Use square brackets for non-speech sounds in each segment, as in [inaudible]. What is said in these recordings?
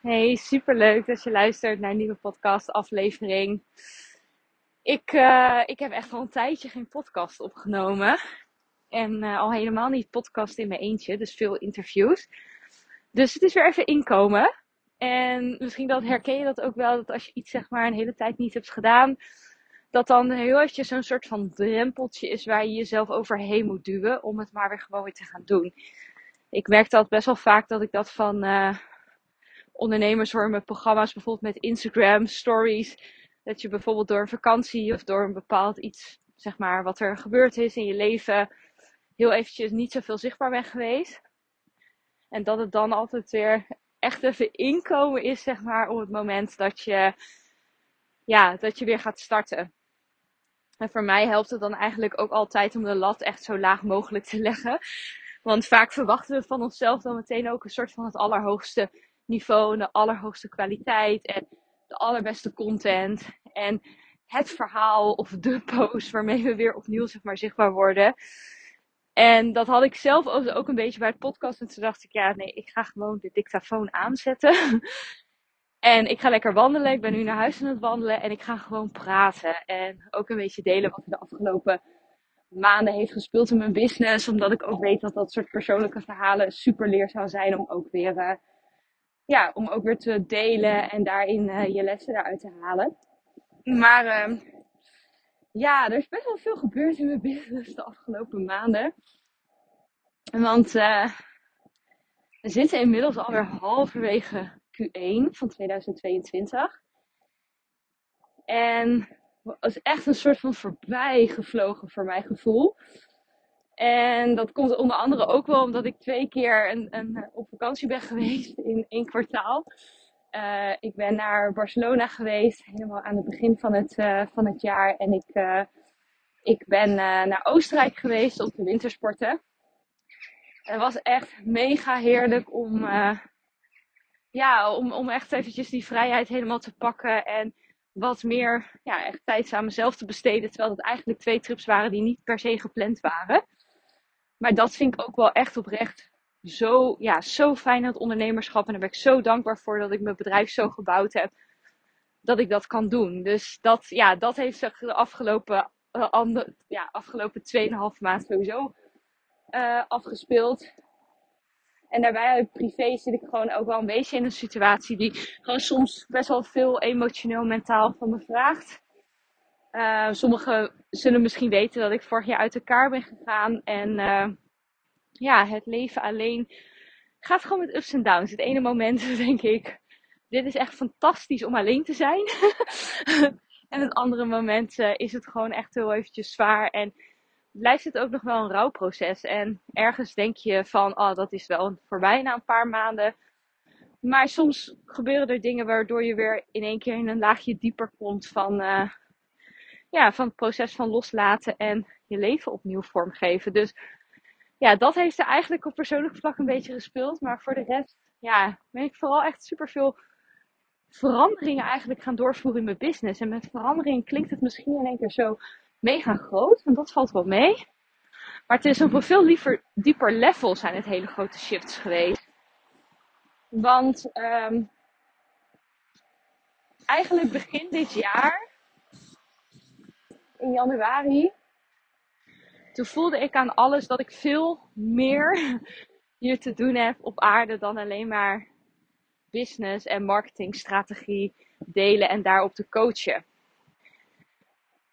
Hey, superleuk dat je luistert naar een nieuwe podcast-aflevering. Ik, uh, ik heb echt al een tijdje geen podcast opgenomen. En uh, al helemaal niet podcast in mijn eentje, dus veel interviews. Dus het is weer even inkomen. En misschien dat herken je dat ook wel, dat als je iets zeg maar een hele tijd niet hebt gedaan, dat dan heel eventjes zo'n soort van drempeltje is waar je jezelf overheen moet duwen om het maar weer gewoon weer te gaan doen. Ik merk dat best wel vaak dat ik dat van... Uh, ondernemers hoor met programma's, bijvoorbeeld met Instagram stories. Dat je bijvoorbeeld door een vakantie of door een bepaald iets, zeg maar, wat er gebeurd is in je leven, heel eventjes niet zoveel zichtbaar bent geweest. En dat het dan altijd weer echt even inkomen is, zeg maar, op het moment dat je, ja, dat je weer gaat starten. En voor mij helpt het dan eigenlijk ook altijd om de lat echt zo laag mogelijk te [laughs] leggen. Want vaak verwachten we van onszelf dan meteen ook een soort van het allerhoogste niveau, de allerhoogste kwaliteit en de allerbeste content. En het verhaal of de [laughs] post waarmee we weer opnieuw zeg maar, zichtbaar worden. En dat had ik zelf ook een beetje bij het podcast. En toen dacht ik, ja, nee, ik ga gewoon de dictafoon aanzetten. [laughs] en ik ga lekker wandelen. Ik ben nu naar huis aan het wandelen. En ik ga gewoon praten. En ook een beetje delen wat er de afgelopen maanden heeft gespeeld in mijn business. Omdat ik ook weet dat dat soort persoonlijke verhalen super leerzaam zijn om ook weer uh, ja, om ook weer te delen en daarin uh, je lessen eruit te halen. Maar uh, ja, er is best wel veel gebeurd in mijn [laughs] business de afgelopen maanden. Want uh, we zitten inmiddels alweer halverwege Q1 van 2022. En het is echt een soort van voorbij gevlogen voor mijn gevoel. En dat komt onder andere ook wel omdat ik twee keer een, een, op vakantie ben [laughs] geweest in één kwartaal. Uh, ik ben naar Barcelona geweest, helemaal aan het begin van het, uh, van het jaar. En ik, ik ben naar Oostenrijk geweest om te wintersporten. Het was echt mega heerlijk om, ja, om, om echt eventjes die vrijheid helemaal te pakken. En wat meer ja, echt tijd aan mezelf te besteden. Terwijl het eigenlijk twee trips waren die niet per se gepland waren. Maar dat vind ik ook wel echt oprecht zo, ja, zo fijn aan het ondernemerschap. En daar ben ik zo dankbaar voor dat ik mijn bedrijf zo gebouwd heb. Dat ik dat kan doen. Dus dat, ja, dat heeft zich de afgelopen, uh, ja, afgelopen 2,5 maand sowieso uh, afgespeeld. En daarbij privé zit ik gewoon ook wel een beetje in een situatie die gewoon soms best wel veel emotioneel mentaal van me vraagt. Uh, sommigen zullen misschien weten dat ik vorig jaar uit elkaar ben gegaan. En uh, ja, het leven alleen gaat gewoon met ups en downs. Het ene moment [laughs] denk ik, dit is echt fantastisch om alleen te zijn. [laughs] en het andere moment uh, is het gewoon echt heel eventjes zwaar. En blijft het ook nog wel een rouwproces. En ergens denk je van, oh, dat is wel voorbij na een paar maanden. Maar soms gebeuren er dingen waardoor je weer in één keer in een laagje dieper komt van, ja, van het proces van loslaten en je leven opnieuw vormgeven. Dus ja, dat heeft er eigenlijk op persoonlijk vlak een beetje gespeeld. Maar voor de rest, ja, ben ik vooral echt super veel veranderingen eigenlijk gaan doorvoeren in mijn business. En met verandering klinkt het misschien in één keer zo mega groot, want dat valt wel mee. Maar het is op een veel liever, dieper level zijn het hele grote shifts geweest. Want um, eigenlijk begin dit jaar in januari. Toen voelde ik aan alles dat ik veel meer [laughs] hier te doen heb op aarde dan alleen maar business en marketingstrategie delen en daarop te coachen.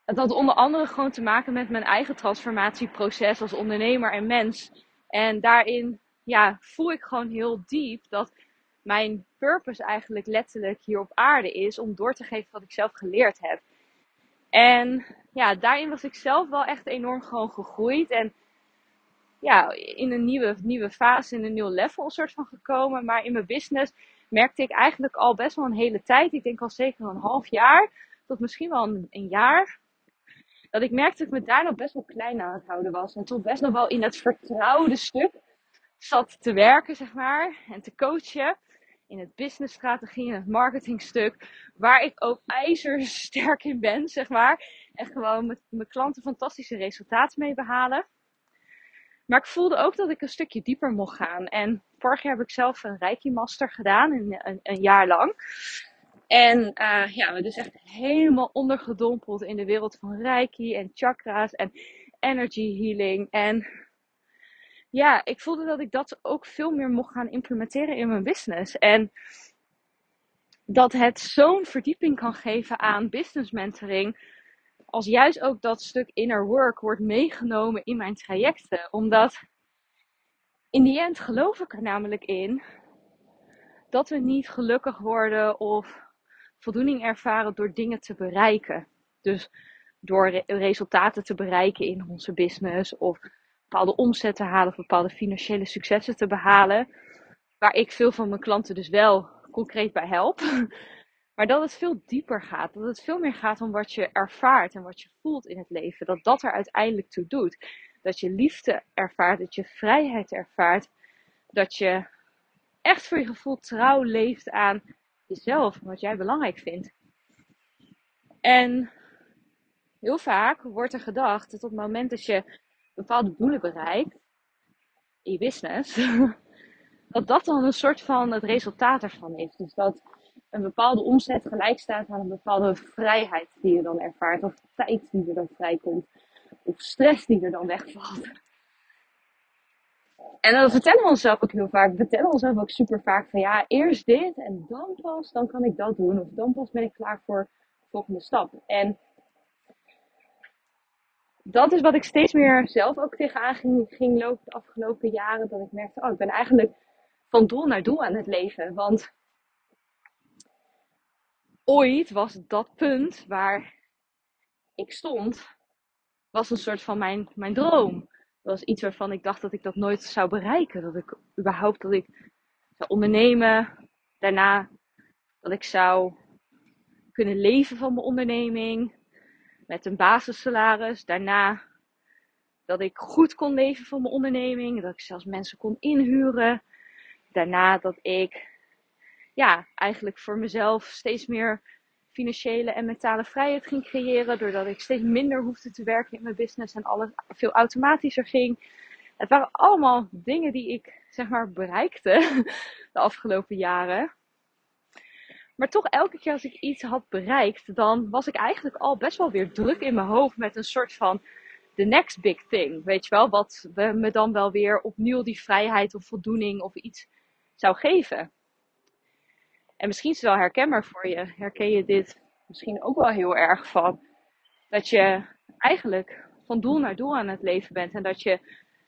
Het had onder andere gewoon te maken met mijn eigen transformatieproces als ondernemer en mens. En daarin ja, voel ik gewoon heel diep dat mijn purpose eigenlijk letterlijk hier op aarde is om door te geven wat ik zelf geleerd heb. En ja, daarin was ik zelf wel echt enorm gewoon gegroeid. En ja, in een nieuwe, nieuwe fase, in een nieuw level een soort van gekomen. Maar in mijn business merkte ik eigenlijk al best wel een hele tijd. Ik denk al zeker een half jaar. Tot misschien wel een, een jaar. Dat ik merkte dat ik me daar nog best wel klein aan het houden was. En toch best nog wel in het vertrouwde stuk zat te werken, zeg maar. En te coachen in het businessstrategie en het marketingstuk. Waar ik ook ijzersterk in ben, zeg maar. En gewoon met mijn klanten fantastische resultaten mee behalen. Maar ik voelde ook dat ik een stukje dieper mocht gaan. En vorig jaar heb ik zelf een Reiki Master gedaan, een, een, een jaar lang. En uh, ja, we dus echt helemaal ondergedompeld in de wereld van Reiki en chakra's en energy healing. En ja, ik voelde dat ik dat ook veel meer mocht gaan implementeren in mijn business. En dat het zo'n verdieping kan geven aan business mentoring. Als juist ook dat stuk inner work wordt meegenomen in mijn trajecten. Omdat in die end geloof ik er namelijk in dat we niet gelukkig worden of voldoening ervaren door dingen te bereiken. Dus door resultaten te bereiken in onze business of bepaalde omzet te halen of bepaalde financiële successen te behalen. Waar ik veel van mijn klanten dus wel concreet bij help. [laughs] Maar dat het veel dieper gaat. Dat het veel meer gaat om wat je ervaart en wat je voelt in het leven. Dat dat er uiteindelijk toe doet. Dat je liefde ervaart, dat je vrijheid ervaart. Dat je echt voor je gevoel trouw leeft aan jezelf wat jij belangrijk vindt. En heel vaak wordt er gedacht dat op het moment dat je bepaalde doelen bereikt in business, [laughs] dat dat dan een soort van het resultaat ervan is. Dus dat een bepaalde omzet gelijk staat aan een bepaalde vrijheid die je dan ervaart, of tijd die er dan vrijkomt, of stress die er dan wegvalt. En dan vertellen we onszelf ook heel vaak, we vertellen onszelf ook super vaak van ja, eerst dit en dan pas, dan kan ik dat doen. Of dan pas ben ik klaar voor de volgende stap. En dat is wat ik steeds meer zelf ook tegenaan ging, ging lopen de afgelopen jaren. Dat ik merkte, oh, ik ben eigenlijk van doel naar doel aan het leven. Want ooit was dat punt waar ik stond, was een soort van mijn, mijn droom was iets waarvan ik dacht dat ik dat nooit zou bereiken. Dat ik überhaupt dat ik zou ondernemen. Daarna dat ik zou kunnen leven van mijn onderneming. Met een basissalaris. Daarna dat ik goed kon leven van mijn onderneming. Dat ik zelfs mensen kon inhuren. Daarna dat ik ja, eigenlijk voor mezelf steeds meer financiële en mentale vrijheid ging creëren. Doordat ik steeds minder hoefde te werken in mijn business en alles veel automatischer ging. Het waren allemaal dingen die ik zeg maar bereikte [laughs] de afgelopen jaren. Maar toch elke keer als ik iets had bereikt, dan was ik eigenlijk al best wel weer druk in mijn hoofd met een soort van the next big thing. Weet je wel, wat me dan wel weer opnieuw die vrijheid of voldoening of iets zou geven. En misschien is het wel herkenbaar voor je. Herken je dit misschien ook wel heel erg van. Dat je eigenlijk van doel naar doel aan het leven bent. En dat je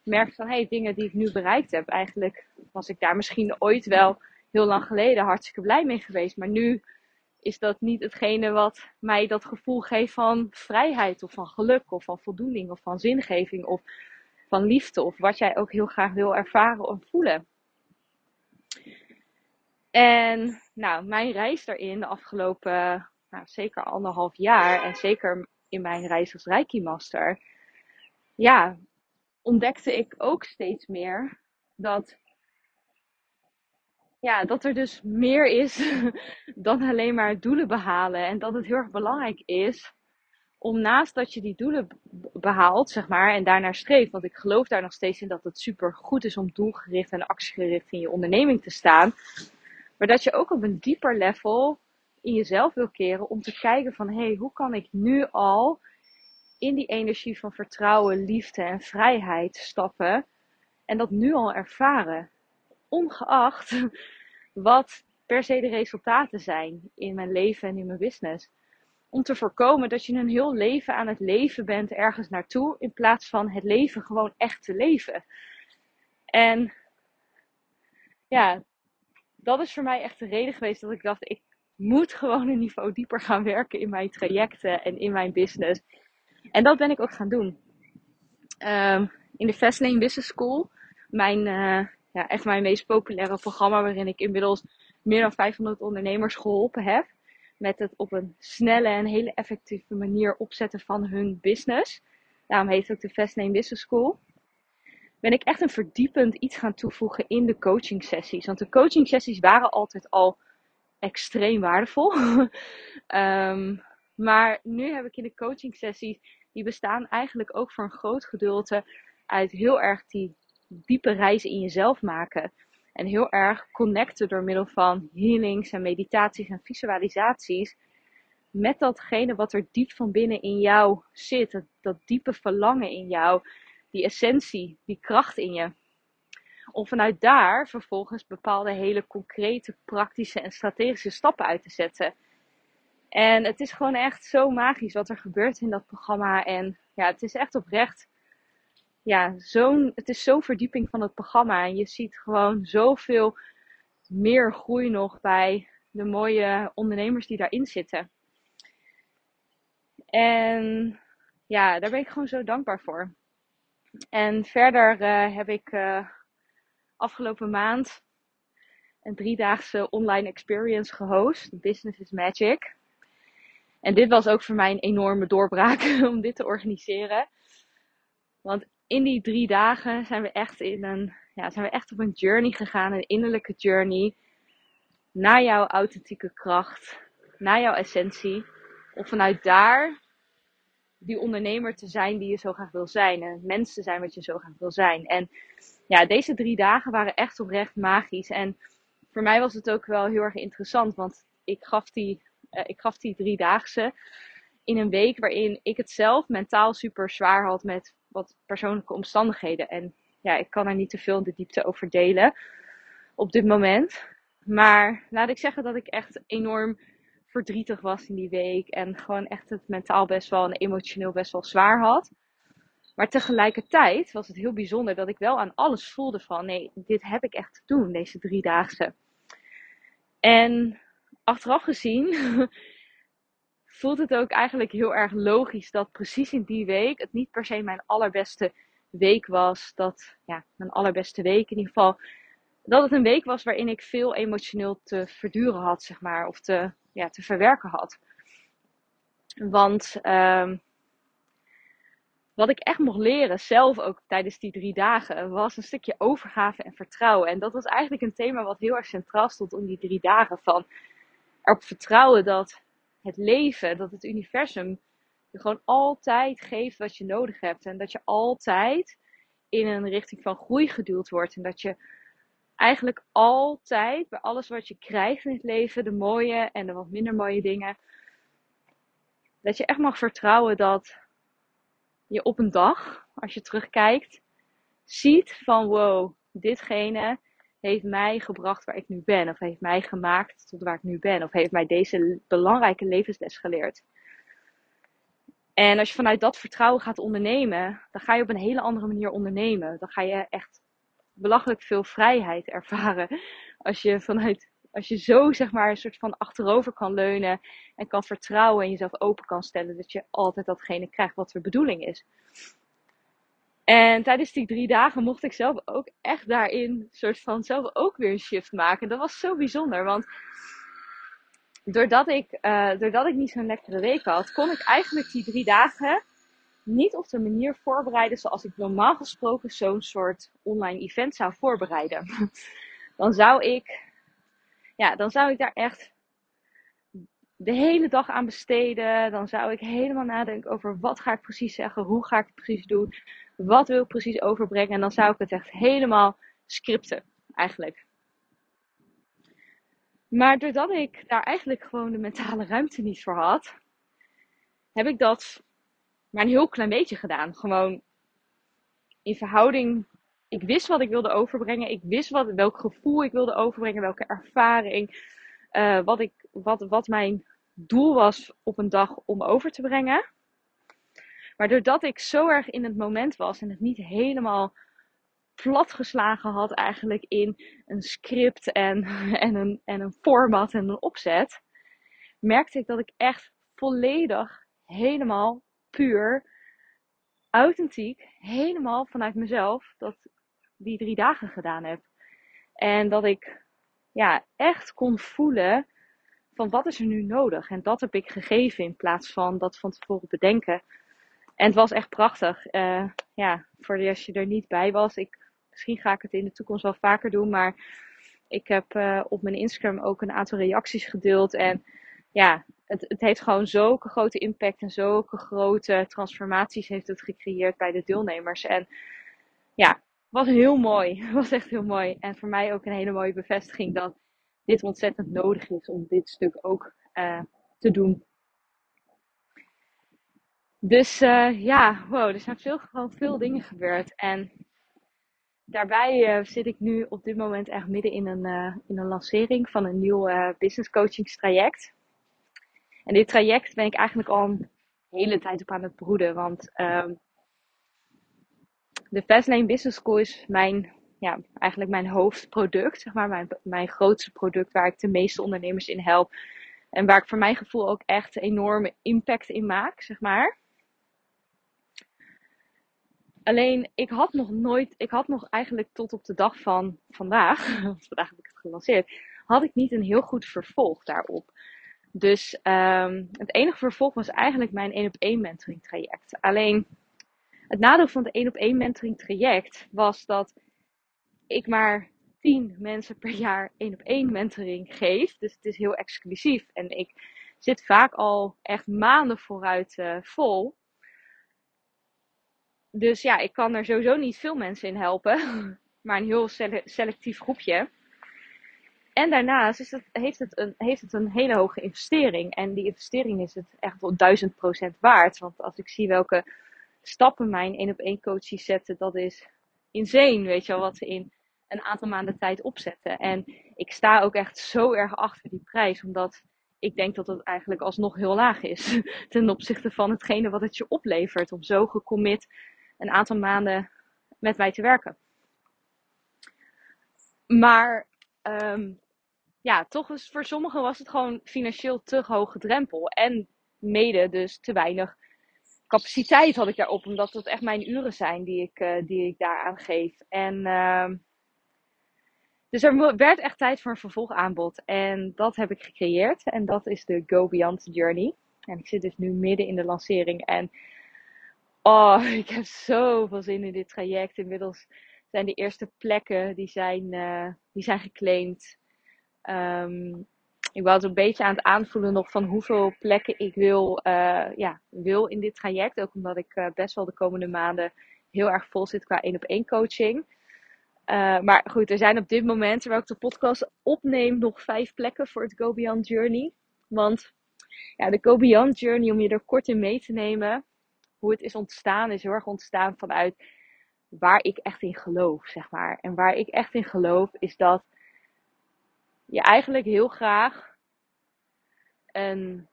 merkt van, hé, hey, dingen die ik nu bereikt heb. Eigenlijk was ik daar misschien ooit wel heel lang geleden hartstikke blij mee geweest. Maar nu is dat niet hetgene wat mij dat gevoel geeft van vrijheid of van geluk of van voldoening of van zingeving of van liefde of wat jij ook heel graag wil ervaren of voelen. En nou, mijn reis daarin de afgelopen nou, zeker anderhalf jaar en zeker in mijn reis als Reiki Master, ja, ontdekte ik ook steeds meer dat, ja, dat er dus meer is [laughs] dan alleen maar doelen behalen. En dat het heel erg belangrijk is om naast dat je die doelen behaalt, zeg maar, en daarnaar streeft, want ik geloof daar nog steeds in dat het super goed is om doelgericht en actiegericht in je onderneming te staan maar dat je ook op een dieper level in jezelf wil keren om te kijken van hé, hey, hoe kan ik nu al in die energie van vertrouwen, liefde en vrijheid stappen en dat nu al ervaren. Ongeacht wat per se de resultaten zijn in mijn leven en in mijn business. Om te voorkomen dat je een heel leven aan het leven bent ergens naartoe, in plaats van het leven gewoon echt te leven. En ja, dat is voor mij echt de reden geweest dat ik dacht, ik moet gewoon een niveau dieper gaan werken in mijn trajecten en in mijn business. En dat ben ik ook gaan doen. Ehm, in de Fastlane Business School, mijn, uh, ja, echt mijn meest populaire programma, waarin ik inmiddels meer dan 500 ondernemers geholpen heb. Met het op een snelle en hele effectieve manier opzetten van hun business. Daarom heet het ook de Fastlane Business School ben ik echt een verdiepend iets gaan toevoegen in de coaching sessies. Want de coaching sessies waren altijd al extreem waardevol. [laughs] Ehm, maar nu heb ik in de coaching sessies, die bestaan eigenlijk ook voor een groot gedeelte uit heel erg die diepe reizen in jezelf maken. En heel erg connecten door middel van healings en meditaties en visualisaties. Met datgene wat er diep van binnen in jou zit. Dat, dat diepe verlangen in jou. Die essentie, die kracht in je. Om vanuit daar vervolgens bepaalde hele concrete, praktische en strategische stappen uit te zetten. En het is gewoon echt zo magisch wat er gebeurt in dat programma. En ja, het is echt oprecht. Ja, zo'n, het is zo'n verdieping van het programma. En je ziet gewoon zoveel meer groei nog bij de mooie ondernemers die daarin zitten. En ja, daar ben ik gewoon zo dankbaar voor. En verder uh, heb ik uh, afgelopen maand een driedaagse online experience gehost. Business is Magic. En dit was ook voor mij een enorme doorbraak [laughs] om dit te organiseren. Want in die drie dagen zijn we echt, in een, ja, zijn we echt op een journey gegaan, een innerlijke journey. Naar jouw authentieke kracht, naar jouw essentie. Om vanuit daar die ondernemer te zijn die je zo graag wil zijn. En mens te zijn wat je zo graag wil zijn. En ja, deze drie dagen waren echt oprecht magisch. En voor mij was het ook wel heel erg interessant. Want ik gaf die uh, ik gaf die driedaagse in een week waarin ik het zelf mentaal super zwaar had met wat persoonlijke omstandigheden. En ja, ik kan er niet te veel in de diepte over delen op dit moment. Maar laat ik zeggen dat ik echt enorm verdrietig was in die week. En gewoon echt het mentaal best wel en emotioneel best wel zwaar had. Maar tegelijkertijd was het heel bijzonder dat ik wel aan alles voelde van nee, dit heb ik echt te doen, deze driedaagse. En achteraf gezien voelt het ook eigenlijk heel erg logisch dat precies in die week het niet per se mijn allerbeste week was. Dat, ja, mijn allerbeste week in ieder geval. Dat het een week was waarin ik veel emotioneel te verduren had, zeg maar. Of te, ja, te verwerken had. Want um, wat ik echt mocht leren, zelf ook tijdens die drie dagen, was een stukje overgave en vertrouwen. En dat was eigenlijk een thema wat heel erg centraal stond om die drie dagen. Van erop vertrouwen dat het leven, dat het universum je gewoon altijd geeft wat je nodig hebt. En dat je altijd in een richting van groei geduwd wordt. En dat je eigenlijk altijd bij alles wat je krijgt in het leven, de mooie en de wat minder mooie dingen, dat je echt mag vertrouwen dat je op een dag, als je terugkijkt, ziet van wow, ditgene heeft mij gebracht waar ik nu ben. Of heeft mij gemaakt tot waar ik nu ben. Of heeft mij deze belangrijke levensles geleerd. En als je vanuit dat vertrouwen gaat ondernemen, dan ga je op een hele andere manier ondernemen. Dan ga je echt belachelijk veel vrijheid ervaren. Als je vanuit, als je zo zeg maar een soort van achterover kan leunen en kan vertrouwen en jezelf open kan stellen dat je altijd datgene krijgt wat de bedoeling is. En tijdens die drie dagen mocht ik zelf ook echt daarin soort van zelf ook weer een shift maken. Dat was zo bijzonder, want doordat ik, uh, doordat ik niet zo'n lekkere week had, kon ik eigenlijk die drie dagen niet op de manier voorbereiden zoals ik normaal gesproken zo'n soort online event zou voorbereiden. [laughs] Dan zou ik, ja, dan zou ik daar echt de hele dag aan besteden. Dan zou ik helemaal nadenken over wat ga ik precies zeggen, hoe ga ik het precies doen, wat wil ik precies overbrengen. En dan zou ik het echt helemaal scripten, eigenlijk. Maar doordat ik daar eigenlijk gewoon de mentale ruimte niet voor had, heb ik dat maar een heel klein beetje gedaan. Gewoon in verhouding. Ik wist wat ik wilde overbrengen. Ik wist wat, welk gevoel ik wilde overbrengen, welke ervaring. Uh, wat, ik, wat, wat mijn doel was op een dag om over te brengen. Maar doordat ik zo erg in het moment was en het niet helemaal platgeslagen had eigenlijk in een script en, [laughs] en, een, en een format en een opzet, merkte ik dat ik echt volledig, helemaal puur, authentiek, helemaal vanuit mezelf dat die drie dagen gedaan heb. En dat ik ja, echt kon voelen van wat is er nu nodig. En dat heb ik gegeven in plaats van dat van tevoren bedenken. En het was echt prachtig. Uh, ja, voor de als je er niet bij was. Ik, misschien ga ik het in de toekomst wel vaker doen. Maar ik heb uh, op mijn Instagram ook een aantal reacties gedeeld. En ja, het, het heeft gewoon zulke grote impact en zulke grote transformaties heeft het gecreëerd bij de deelnemers. En ja, was heel mooi. [laughs] was echt heel mooi. En voor mij ook een hele mooie bevestiging dat dit ontzettend nodig is om dit stuk ook uh, te doen. Dus uh, ja, wow, er zijn veel, gewoon veel dingen gebeurd. En daarbij uh, zit ik nu op dit moment echt midden in een, in een lancering van een nieuw business coachingstraject. En dit traject ben ik eigenlijk al een hele tijd op aan het broeden. Want ehm, de Fastlane Business School is mijn, ja, eigenlijk mijn hoofdproduct. Zeg maar, mijn, mijn grootste product waar ik de meeste ondernemers in help. En waar ik voor mijn gevoel ook echt enorme impact in maak, zeg maar. Alleen, ik had nog nooit, ik had nog eigenlijk tot op de dag van vandaag, [laughs] want vandaag heb ik het gelanceerd, had ik niet een heel goed vervolg daarop. Dus um, het enige vervolg was eigenlijk mijn 1 op 1 mentoring traject. Alleen het nadeel van het 1 op 1 mentoring traject was dat ik maar 10 mensen per jaar 1 op 1 mentoring geef. Dus het is heel exclusief. En ik zit vaak al echt maanden vooruit uh, vol. Dus ja, ik kan er sowieso niet veel mensen in helpen. [laughs] Maar een heel selectief groepje. En daarnaast is het, heeft, het een, heeft het een hele hoge investering. En die investering is het echt wel duizend procent waard. Want als ik zie welke stappen mijn één op één coaches zetten, dat is insane, weet je wel, wat ze in een aantal maanden tijd opzetten. En ik sta ook echt zo erg achter die prijs, omdat ik denk dat het eigenlijk alsnog heel laag is [laughs] ten opzichte van hetgene wat het je oplevert om zo gecommit een aantal maanden met mij te werken. Maar um, ja, toch was voor sommigen was het gewoon financieel te hoge drempel. En mede dus te weinig capaciteit had ik daarop. Omdat het echt mijn uren zijn die ik, uh, die ik daaraan geef. En uh, dus er werd echt tijd voor een vervolgaanbod. En dat heb ik gecreëerd. En dat is de Go Beyond Journey. En ik zit dus nu midden in de lancering. En oh, [laughs] ik heb zoveel zin in dit traject. Inmiddels zijn de eerste plekken die zijn, uh, die zijn geclaimd. Um, ik was een beetje aan het aanvoelen nog van hoeveel plekken ik wil, uh, ja, wil in dit traject. Ook omdat ik uh, best wel de komende maanden heel erg vol zit qua één op één coaching. Maar goed, er zijn op dit moment, terwijl ik de podcast opneem, nog vijf plekken voor het Go Beyond Journey. Want ja, de Go Beyond Journey, om je er kort in mee te nemen, hoe het is ontstaan, is heel erg ontstaan vanuit waar ik echt in geloof, zeg maar. En waar ik echt in geloof is dat je eigenlijk heel graag een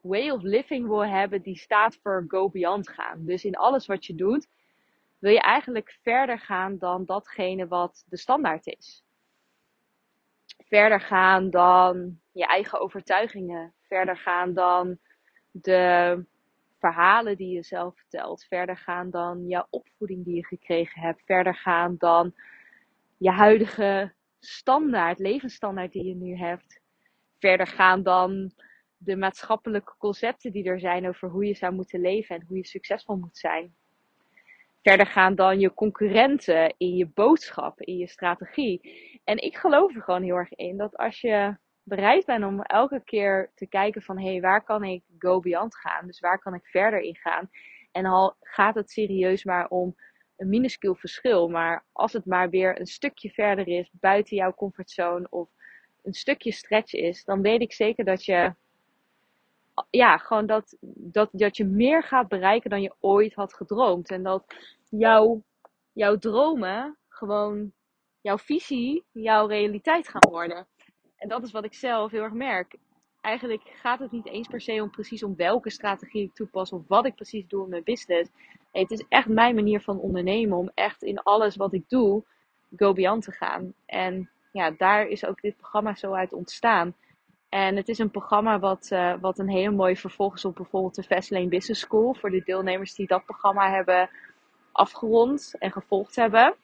way of living wil hebben die staat voor go beyond gaan. Dus in alles wat je doet, wil je eigenlijk verder gaan dan datgene wat de standaard is. Verder gaan dan je eigen overtuigingen. Verder gaan dan de verhalen die je zelf vertelt. Verder gaan dan jouw opvoeding die je gekregen hebt. Verder gaan dan je huidige standaard, levensstandaard die je nu hebt, verder gaan dan de maatschappelijke concepten die er zijn over hoe je zou moeten leven en hoe je succesvol moet zijn. Verder gaan dan je concurrenten in je boodschap, in je strategie. En ik geloof er gewoon heel erg in dat als je bereid bent om elke keer te kijken van hé, hey, waar kan ik go beyond gaan? Dus waar kan ik verder in gaan? En al gaat het serieus maar om een minuscuul verschil. Maar als het maar weer een stukje verder is, buiten jouw comfortzone of een stukje stretch is, dan weet ik zeker dat je, ja, gewoon dat, dat, dat je meer gaat bereiken dan je ooit had gedroomd. En dat jouw, jouw dromen gewoon jouw visie, jouw realiteit gaan worden. En dat is wat ik zelf heel erg merk. Eigenlijk gaat het niet eens per se om precies om welke strategie ik toepas of wat ik precies doe in mijn business het is echt mijn manier van ondernemen om echt in alles wat ik doe, go beyond te gaan. En ja, daar is ook dit programma zo uit ontstaan. En het is een programma wat, uh, wat een hele mooie vervolg is op bijvoorbeeld de Fastlane Business School. Voor de deelnemers die dat programma hebben afgerond en gevolgd hebben.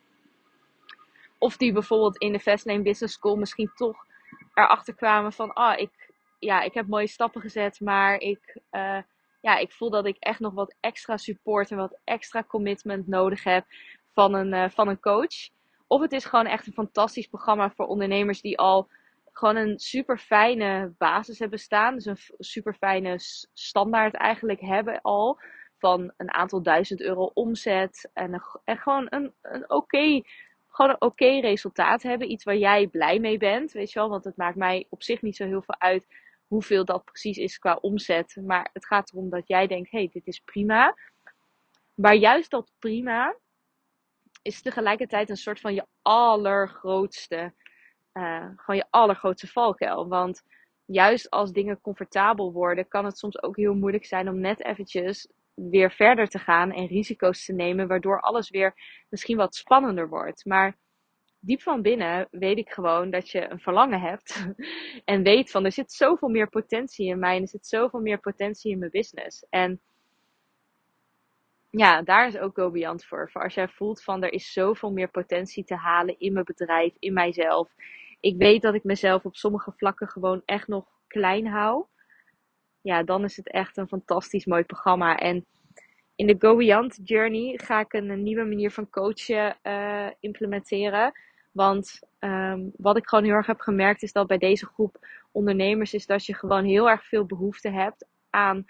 Of die bijvoorbeeld in de Fastlane Business School misschien toch erachter kwamen van... Ah, ik, ja, ik heb mooie stappen gezet, maar ik... Uh, ja, ik voel dat ik echt nog wat extra support en wat extra commitment nodig heb van een, uh, van een coach. Of het is gewoon echt een fantastisch programma voor ondernemers die al gewoon een super fijne basis hebben staan. Dus een super fijne standaard eigenlijk hebben al van een aantal duizend euro omzet. En, en gewoon een, een oké gewoon een oké resultaat hebben. Iets waar jij blij mee bent, weet je wel. Want het maakt mij op zich niet zo heel veel uit hoeveel dat precies is qua omzet. Maar het gaat erom dat jij denkt, hey, dit is prima. Maar juist dat prima is tegelijkertijd een soort van je allergrootste, uh, gewoon je allergrootste valkuil. Want juist als dingen comfortabel worden, kan het soms ook heel moeilijk zijn om net eventjes weer verder te gaan en risico's te nemen, waardoor alles weer misschien wat spannender wordt. Maar diep van binnen weet ik gewoon dat je een verlangen hebt [laughs] en weet van er zit zoveel meer potentie in mij en er zit zoveel meer potentie in mijn business. En ja, daar is ook Go voor. Voor als jij voelt van er is zoveel meer potentie te halen in mijn bedrijf, in mijzelf. Ik weet dat ik mezelf op sommige vlakken gewoon echt nog klein hou ja, dan is het echt een fantastisch mooi programma. En in de Go Beyond Journey ga ik een, nieuwe manier van coachen uh, implementeren. Want um, wat ik gewoon heel erg heb gemerkt is dat bij deze groep ondernemers is dat je gewoon heel erg veel behoefte hebt aan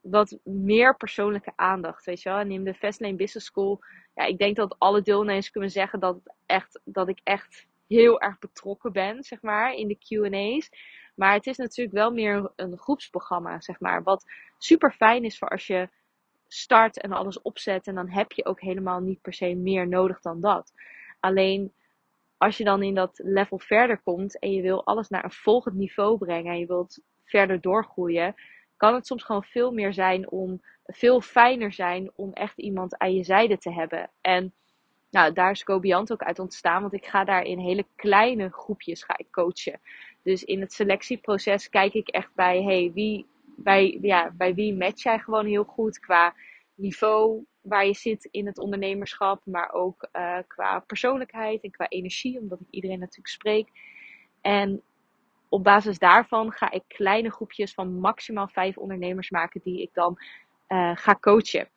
wat meer persoonlijke aandacht, weet je wel. En in de Fastlane Business School, ja, ik denk dat alle deelnemers kunnen zeggen dat, echt, dat ik echt heel erg betrokken ben, zeg maar, in de Q&A's. Maar het is natuurlijk wel meer een groepsprogramma, zeg maar. Wat super fijn is voor als je start en alles opzet. En dan heb je ook helemaal niet per se meer nodig dan dat. Alleen als je dan in dat level verder komt en je wil alles naar een volgend niveau brengen en je wilt verder doorgroeien, kan het soms gewoon veel meer zijn om, veel fijner zijn om echt iemand aan je zijde te hebben. En nou, daar is Cobiant ook uit ontstaan, want ik ga daar in hele kleine groepjes ga ik coachen. Dus in het selectieproces kijk ik echt bij, hey, wie, bij, ja, bij wie match jij gewoon heel goed qua niveau waar je zit in het ondernemerschap, maar ook uh, qua persoonlijkheid en qua energie, omdat ik iedereen natuurlijk spreek. En op basis daarvan ga ik kleine groepjes van maximaal vijf ondernemers maken die ik dan uh, ga coachen.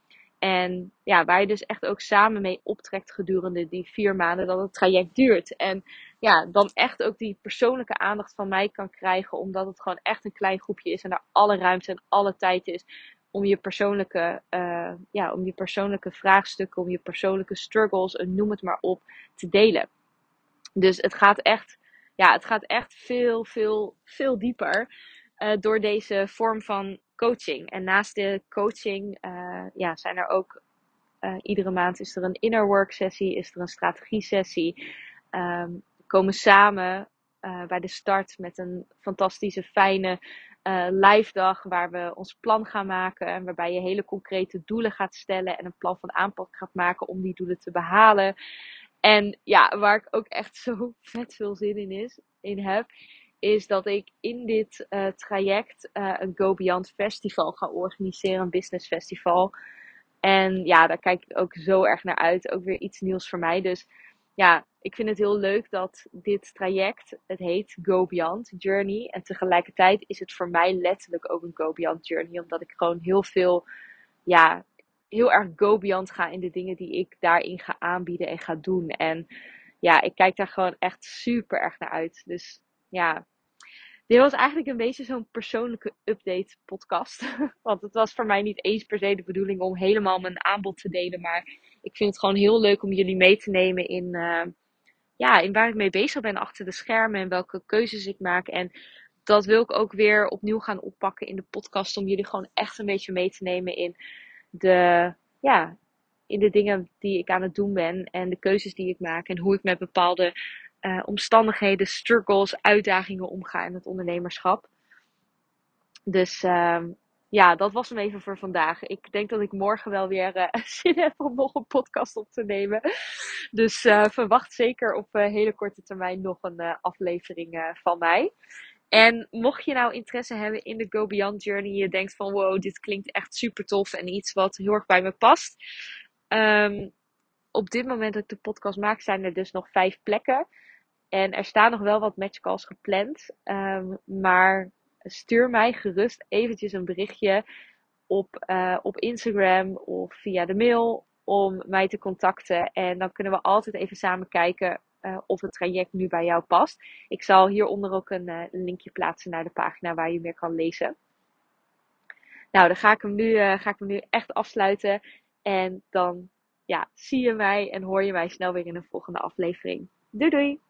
En ja, waar je dus echt ook samen mee optrekt gedurende die vier maanden dat het traject duurt. En ja, dan echt ook die persoonlijke aandacht van mij kan krijgen. Omdat het gewoon echt een klein groepje is en daar alle ruimte en alle tijd is om je persoonlijke, uh, ja, om je persoonlijke vraagstukken, om je persoonlijke struggles, noem het maar op, te delen. Dus het gaat echt, ja, het gaat echt veel, veel, veel dieper uh, door deze vorm van coaching. En naast de coaching uh, ja, zijn er ook uh, iedere maand is er een inner work sessie, is er een strategie sessie. Um, komen samen uh, bij de start met een fantastische, fijne live dag waar we ons plan gaan maken. En waarbij je hele concrete doelen gaat stellen en een plan van aanpak gaat maken om die doelen te behalen. En ja, waar ik ook echt zo [laughs] vet veel zin in, is, in heb, is dat ik in dit uh, traject uh, een Go Beyond Festival ga organiseren, een business festival. En ja, daar kijk ik ook zo erg naar uit. Ook weer iets nieuws voor mij. Dus ja, ik vind het heel leuk dat dit traject, het heet Go Beyond Journey. En tegelijkertijd is het voor mij letterlijk ook een Go Beyond Journey. Omdat ik gewoon heel veel, ja, heel erg Go Beyond ga in de dingen die ik daarin ga aanbieden en ga doen. En ja, ik kijk daar gewoon echt super erg naar uit. Dus ja, dit was eigenlijk een beetje zo'n persoonlijke update podcast. [laughs] Want het was voor mij niet eens per se de bedoeling om helemaal mijn aanbod te delen. Maar ik vind het gewoon heel leuk om jullie mee te nemen in, uh, ja, in waar ik mee bezig ben achter de schermen. En welke keuzes ik maak. En dat wil ik ook weer opnieuw gaan oppakken in de podcast. Om jullie gewoon echt een beetje mee te nemen in de, ja, in de dingen die ik aan het doen ben. En de keuzes die ik maak. En hoe ik met bepaalde uh, omstandigheden, struggles, uitdagingen omgaan in het ondernemerschap. Dus uh, ja, dat was hem even voor vandaag. Ik denk dat ik morgen wel weer uh, [laughs] zin heb om nog een podcast op te nemen. Dus uh, verwacht zeker op hele korte termijn nog een aflevering van mij. En mocht je nou interesse hebben in de Go Beyond Journey, je denkt van wow, dit klinkt echt super tof en iets wat heel erg bij me past. Um, op dit moment dat ik de podcast maak, zijn er dus nog vijf plekken. En er staan nog wel wat matchcalls gepland. Um, maar stuur mij gerust eventjes een berichtje op, uh, op Instagram of via de mail om mij te contacten. En dan kunnen we altijd even samen kijken uh, of het traject nu bij jou past. Ik zal hieronder ook een uh, linkje plaatsen naar de pagina waar je meer kan lezen. Nou, dan ga ik hem nu, ga ik hem nu echt afsluiten. En dan ja, zie je mij en hoor je mij snel weer in een volgende aflevering. Doei doei!